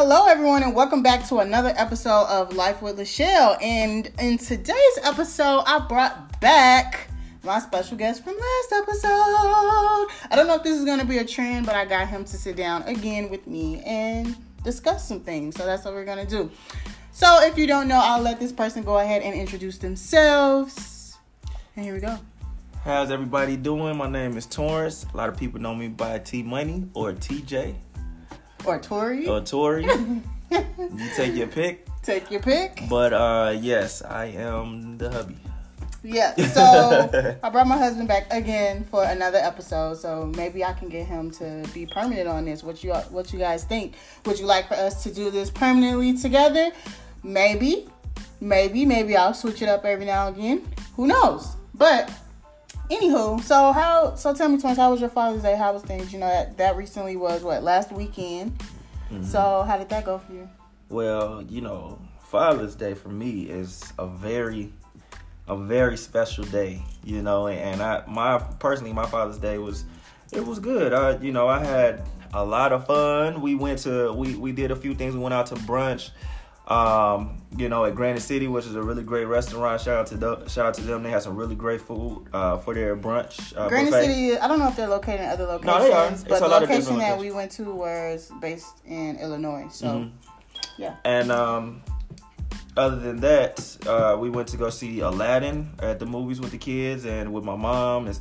Hello, everyone, and welcome back to another episode of Life with Lachelle. And in today's episode, I brought back my special guest from last episode. I don't know if this is going to be a trend, but I got him to sit down again with me and discuss some things. So that's what we're going to do. So if you don't know, I'll let this person go ahead and introduce themselves. And here we go. How's everybody doing? My name is Torrance. A lot of people know me by T Money or TJ Or Tori. or Tori. you take your pick. Take your pick. But uh yes, I am the hubby. Yeah, so I brought my husband back again for another episode. So maybe I can get him to be permanent on this. What you what you guys think? Would you like for us to do this permanently together? Maybe, maybe, maybe I'll switch it up every now and again. Who knows? But anywho, so how? So tell me, Twins, how was your Father's Day? How was things? You know that that recently was what last weekend. Mm-hmm. So how did that go for you? Well, you know, Father's Day for me is a very a very special day, you know, and I my personally my Father's Day was it was good. I you know, I had a lot of fun. We went to we we did a few things. We went out to brunch um, you know, at Granite City, which is a really great restaurant. Shout out to them, shout out to them. They had some really great food uh, for their brunch. Uh, Granite buffet. City, I don't know if they're located in other locations, No, they are. It's but a the lot location that we went to was based in Illinois. So, Mhm. yeah. And um, other than that, uh, we went to go see Aladdin at the movies with the kids and with my mom and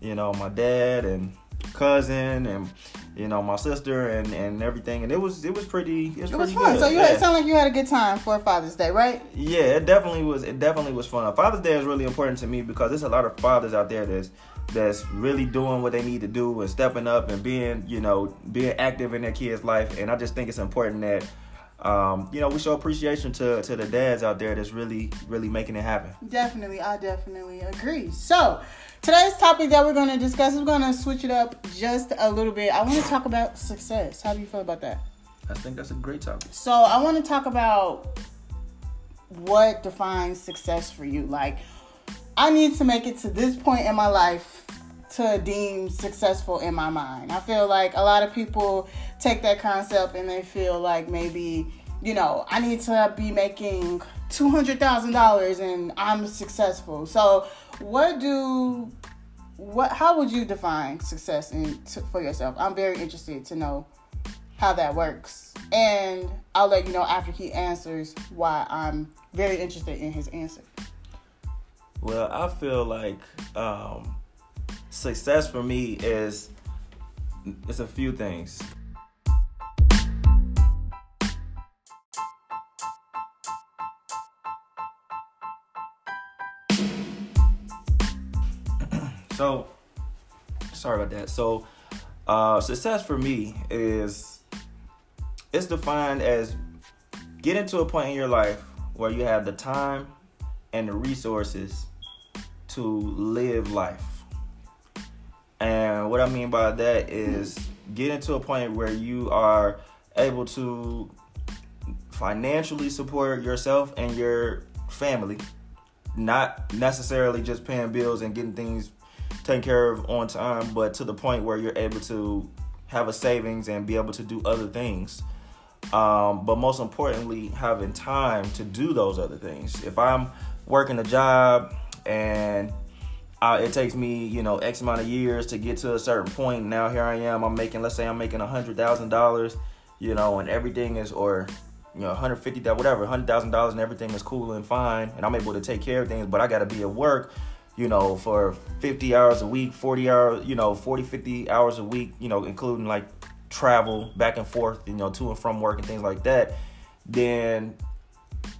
you know my dad and cousin and you know my sister and, and everything. And it was it was pretty it was It was pretty fun. good. So you yeah. had, it sounded like you had a good time for Father's Day, right? Yeah, it definitely was. It definitely was fun. Father's Day is really important to me because there's a lot of fathers out there that's that's really doing what they need to do and stepping up and being, you know, being active in their kids' life. And I just think it's important that, um, you know, we show appreciation to to the dads out there that's really really making it happen. Definitely, I definitely agree. So, today's topic that we're going to discuss, we're going to switch it up just a little bit. I want to talk about success. How do you feel about that? I think that's a great topic. So, I want to talk about what defines success for you. Like, I need to make it to this point in my life to deem successful in my mind. I feel like a lot of people take that concept and they feel like maybe, you know, I need to be making $200,000 and I'm successful. So, what do what how would you define success in for yourself? I'm very interested to know how that works. And I'll let you know after he answers why I'm very interested in his answer. Well, I feel like um, success for me is it's a few things. so, sorry about that. So, uh, success for me is it's defined as getting to a point in your life where you have the time and the resources to live life. What I mean by that is getting to a point where you are able to financially support yourself and your family, not necessarily just paying bills and getting things taken care of on time, but to the point where you're able to have a savings and be able to do other things. Um, but most importantly, having time to do those other things. If I'm working a job and uh, it takes me, you know, X amount of years to get to a certain point. Now here I am. I'm making, let's say, I'm making a hundred thousand dollars, you know, and everything is, or you know, 150 that whatever, hundred thousand dollars, and everything is cool and fine, and I'm able to take care of things. But I got to be at work, you know, for 50 hours a week, 40 hours, you know, 40, 50 hours a week, you know, including like travel back and forth, you know, to and from work and things like that. Then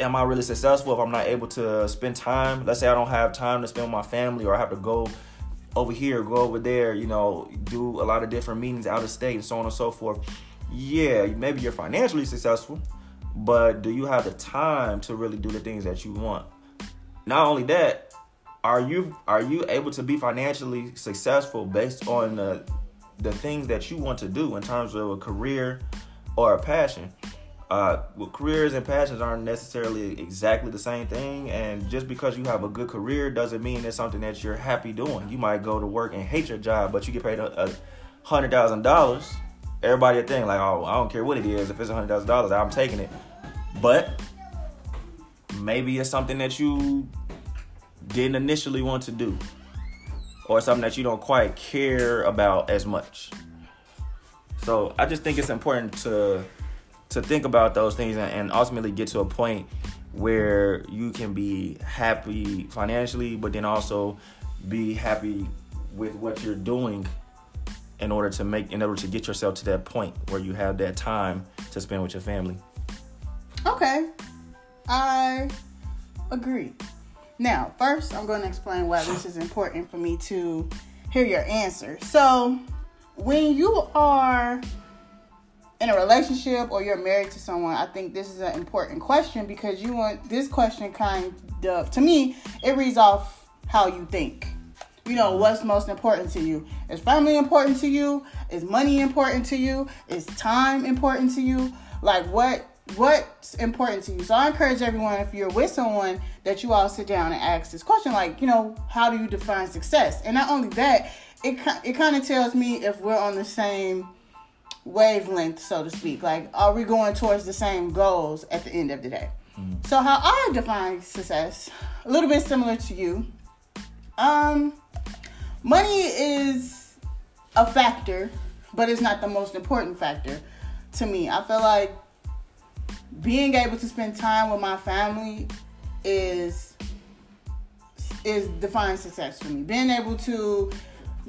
am I really successful if I'm not able to spend time? Let's say I don't have time to spend with my family or I have to go over here, go over there, you know, do a lot of different meetings out of state and so on and so forth. Yeah, maybe you're financially successful, but do you have the time to really do the things that you want? Not only that, are you are you able to be financially successful based on the the things that you want to do in terms of a career or a passion? Uh, well, careers and passions aren't necessarily exactly the same thing. And just because you have a good career doesn't mean it's something that you're happy doing. You might go to work and hate your job, but you get paid a, a hundred thousand dollars, everybody a thing like, oh, I don't care what it is. If it's a hundred thousand dollars, I'm taking it. But maybe it's something that you didn't initially want to do, or something that you don't quite care about as much. So I just think it's important to to think about those things and, ultimately get to a point where you can be happy financially, but then also be happy with what you're doing in order to make in order to get yourself to that point where you have that time to spend with your family. Okay. I agree. Now, first, I'm going to explain why this is important for me to hear your answer. So, when you are in a relationship or you're married to someone, I think this is an important question because you want this question kind of, to me, it reads off how you think. You know, what's most important to you? Is family important to you? Is money important to you? Is time important to you? Like, what what's important to you. So I encourage everyone, if you're with someone, that you all sit down and ask this question, like, you know, how do you define success? And not only that, it it kind of tells me if we're on the same wavelength, so to speak. Like, are we going towards the same goals at the end of the day? Mm-hmm. So how I define success, a little bit similar to you. Um, money is a factor, but it's not the most important factor to me. I feel like being able to spend time with my family is is defining success for me. Being able to,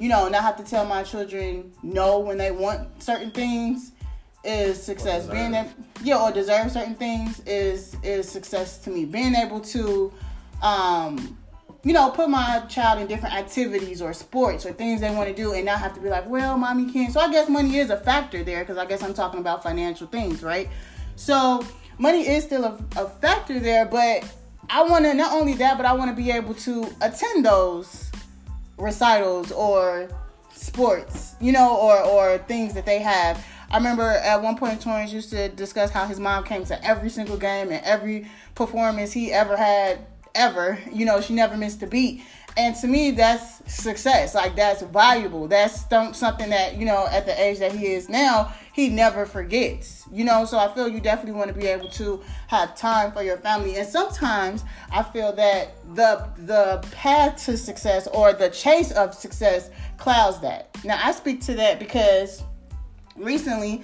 you know, not have to tell my children no when they want certain things is success. Being able, yeah, or deserve certain things is is success to me. Being able to, um, you know, put my child in different activities or sports or things they want to do, and not have to be like, well, mommy can't. So I guess money is a factor there because I guess I'm talking about financial things, right? So money is still a, a factor there, but I want to not only that, but I want to be able to attend those recitals or sports, you know, or or things that they have. I remember at one point Torrance used to discuss how his mom came to every single game and every performance he ever had ever. You know, she never missed a beat. And to me, that's success. Like that's valuable. That's something that you know at the age that he is now, he never forgets. You know, so I feel you definitely want to be able to have time for your family. And sometimes I feel that the the path to success or the chase of success clouds that. Now I speak to that because recently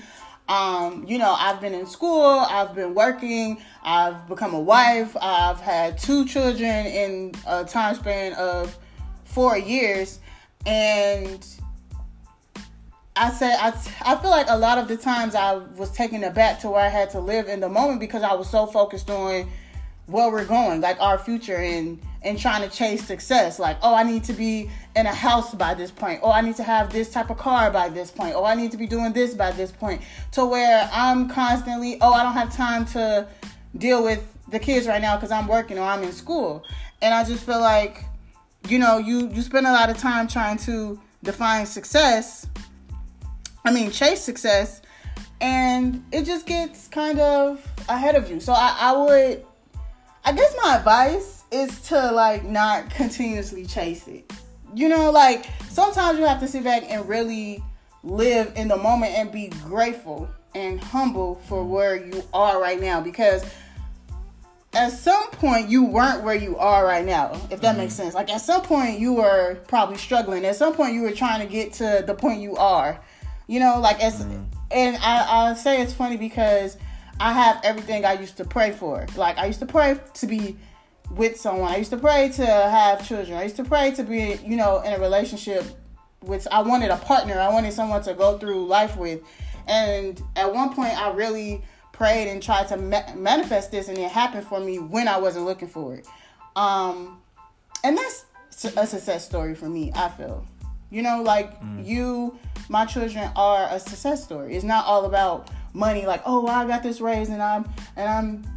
um, you know, I've been in school, I've been working, I've become a wife, I've had two children in a time span of four years, and I say I, I feel like a lot of the times I was taken aback to where I had to live in the moment because I was so focused on where we're going, like our future and and trying to chase success. Like, oh, I need to be in a house by this point. Oh, I need to have this type of car by this point. Oh, I need to be doing this by this point. To where I'm constantly, oh, I don't have time to deal with the kids right now because I'm working or I'm in school. And I just feel like, you know, you you spend a lot of time trying to define success. I mean, chase success, and it just gets kind of ahead of you. So I, I would, I guess my advice is to like not continuously chase it. You know, like sometimes you have to sit back and really live in the moment and be grateful and humble for where you are right now because at some point you weren't where you are right now if that mm-hmm. makes sense like at some point you were probably struggling at some point you were trying to get to the point you are you know like as mm-hmm. and I, I say it's funny because i have everything i used to pray for like i used to pray to be with someone. I used to pray to have children. I used to pray to be, you know, in a relationship with I wanted a partner. I wanted someone to go through life with. And at one point I really prayed and tried to ma- manifest this and it happened for me when I wasn't looking for it. Um and that's a success story for me, I feel. You know, like mm. you my children are a success story. It's not all about money like, "Oh, well, I got this raise and I'm and I'm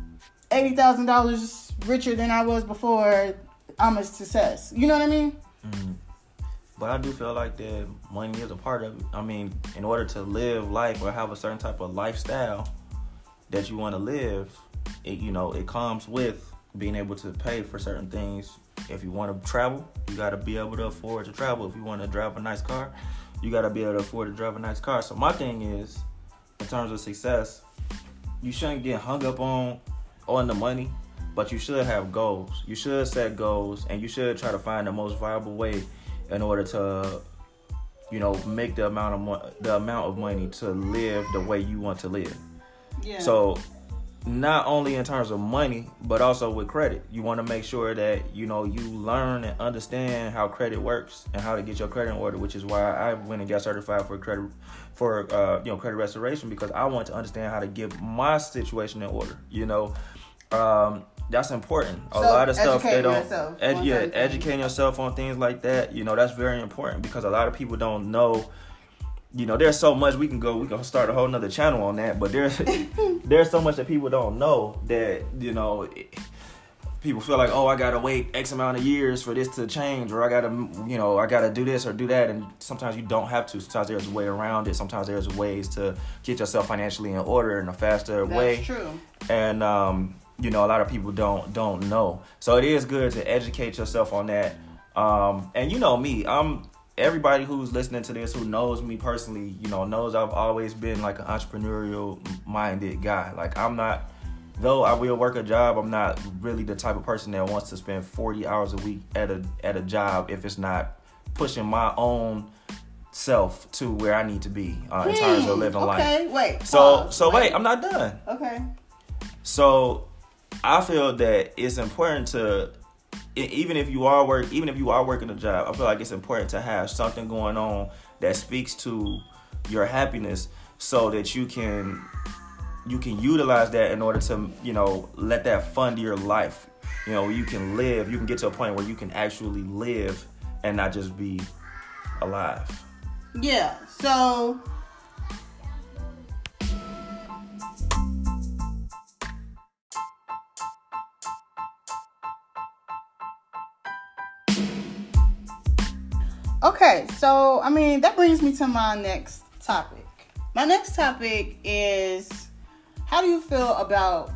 $80,000 richer than I was before I'm a success. You know what I mean? Mm-hmm. But I do feel like that money is a part of it. I mean, in order to live life or have a certain type of lifestyle that you want to live, it you know it comes with being able to pay for certain things If you want to travel, you got to be able to afford to travel. If you want to drive a nice car, you got to be able to afford to drive a nice car. So my thing is, in terms of success, you shouldn't get hung up on on the money, but you should have goals. You should set goals, and you should try to find the most viable way in order to, you know, make the amount of mo- the amount of money to live the way you want to live. Yeah. So not only in terms of money, but also with credit. You want to make sure that you know you learn and understand how credit works and how to get your credit in order. Which is why I went and got certified for credit for uh, you know credit restoration because I want to understand how to get my situation in order. You know, um, that's important. A So, lot of stuff they don't. yourself Ed, yeah, educating yourself on things like that. You know, that's very important because a lot of people don't know you know, there's so much we can go. We can start a whole nother channel on that. But there's there's so much that people don't know that you know. it- people feel like, oh, I gotta wait X amount of years for this to change, or I gotta, you know, I gotta do this or do that. And sometimes you don't have to. Sometimes there's a way around it. Sometimes there's ways to get yourself financially in order in a faster That's way true. and um, you know a lot of people don't don't know. So it is good to educate yourself on that. Um, and you know me i'm everybody who's listening to this who knows me personally you know knows i've always been like an entrepreneurial minded guy. Like i'm not though i will work a job i'm not really the type of person that wants to spend 40 hours a week at a at a job if it's not pushing my own self to where i need to be uh, in terms of Hmm, living life. Okay, wait. so pause, so wait. I'm not done. Okay. so I feel that it's important to even if you are work even if you are working a job, I feel like it's important to have something going on that speaks to your happiness so that you can you can utilize that in order to, you know, let that fund your life. You know, you can live, you can get to a point where you can actually live and not just be alive. Yeah. So. Okay, so I mean that brings me to my next topic. My next topic is how do you feel about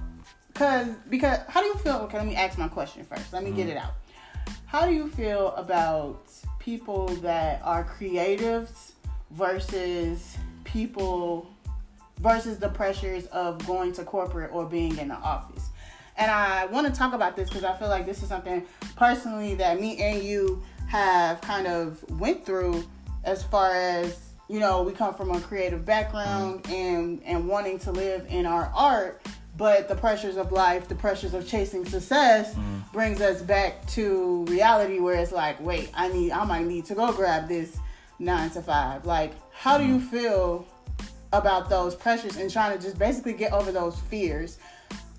cuz because how do you feel okay, let me ask my question first. Let me get mm-hmm. it out. How do you feel about people that are creatives versus people versus the pressures of going to corporate or being in the office? And I want to talk about this because I feel like this is something personally that me and you have kind of went through as far as you know we come from a creative background mm-hmm. and and wanting to live in our art but the pressures of life the pressures of chasing success mm-hmm. brings us back to reality where it's like wait i need i might need to go grab this nine to five like how do you mm-hmm. feel about those pressures and trying to just basically get over those fears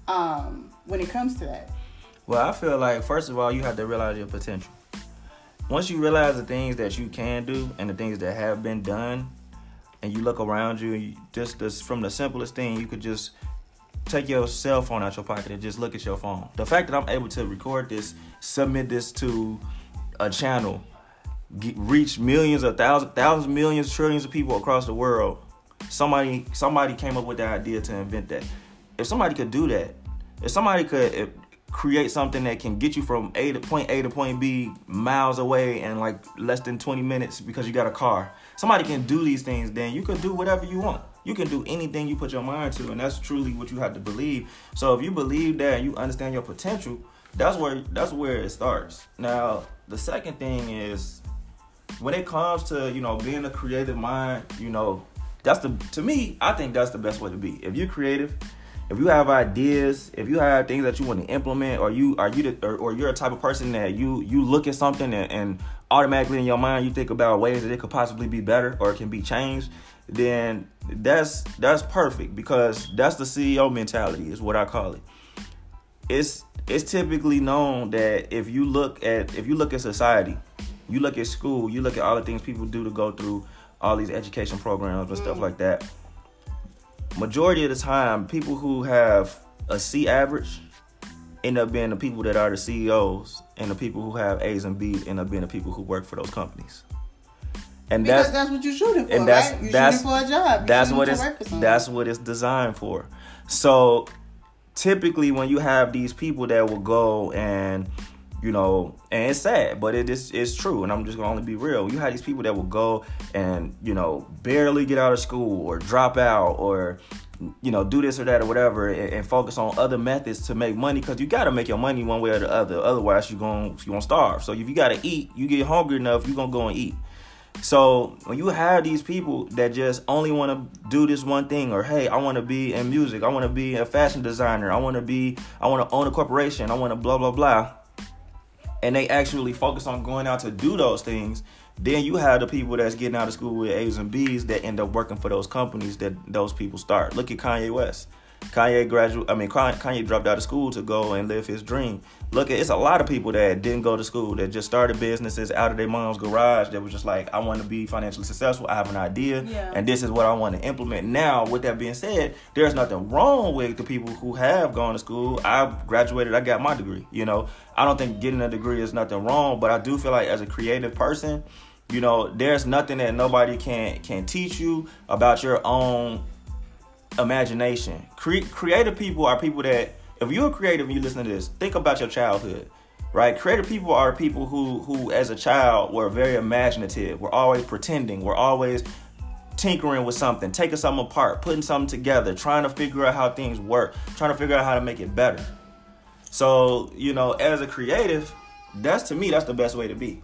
um, when it comes to that. Well, I feel like first of all, you have to realize your potential. Once you realize the things that you can do and the things that have been done, and you look around you, just this, from the simplest thing, you could just take your cell phone out your pocket and just look at your phone. The fact that I'm able to record this, submit this to a channel, get, reach millions of thousands, thousands, millions, trillions of people across the world. Somebody, somebody came up with the idea to invent that. If somebody could do that, if somebody could uh, create something that can get you from A to point A to point B miles away in like less than 20 minutes because you got a car. Somebody can do these things, then you can do whatever you want. You can do anything you put your mind to, and that's truly what you have to believe. So if you believe that and you understand your potential, that's where that's where it starts. Now, the second thing is when it comes to, you know, being a creative mind, you know, that's the to me, I think that's the best way to be. If you're creative, if you have ideas, if you have things that you want to implement, or you are you the, or, or you're a type of person that you you look at something and, and automatically in your mind you think about ways that it could possibly be better or it can be changed, then that's that's perfect because that's the CEO mentality is what I call it. It's it's typically known that if you look at if you look at society, you look at school, you look at all the things people do to go through all these education programs and stuff mm. like that majority of the time, people who have a C average end up being the people that are the CEOs, and the people who have A's and B's end up being the people who work for those companies. And Because that's that's, what you're shooting for, and that's right? You're that's shooting for a job. You're that's what it's work for someone. that's what it's designed for. So typically, when you have these people that will go and you know, and it's sad, but it is it's true, and I'm just gonna only be real. You have these people that will go and you know barely get out of school or drop out or you know do this or that or whatever, and, and focus on other methods to make money because you got to make your money one way or the other. Otherwise, you're gonna you gonna starve. So if you got to eat, you get hungry enough, you're gonna go and eat. So when you have these people that just only want to do this one thing, or hey, I want to be in music, I want to be a fashion designer, I want to be, I want to own a corporation, I want to blah blah blah, and they actually focus on going out to do those things, then you have the people that's getting out of school with A's and B's that end up working for those companies that those people start. Look at Kanye West. Kanye graduate. I mean, Kanye dropped out of school to go and live his dream. Look, at it's a lot of people that didn't go to school that just started businesses out of their mom's garage. That was just like, I want to be financially successful. I have an idea, Yeah. and this is what I want to implement. Now, with that being said, there's nothing wrong with the people who have gone to school. I graduated. I got my degree. You know, I don't think getting a degree is nothing wrong, but I do feel like as a creative person, you know, there's nothing that nobody can can teach you about your own imagination. Cre- creative people are people that, if you're creative and you listen to this, think about your childhood, right? Creative people are people who, who as a child, were very imaginative. We're always pretending. We're always tinkering with something, taking something apart, putting something together, trying to figure out how things work, trying to figure out how to make it better. So, you know, as a creative, that's to me, that's the best way to be.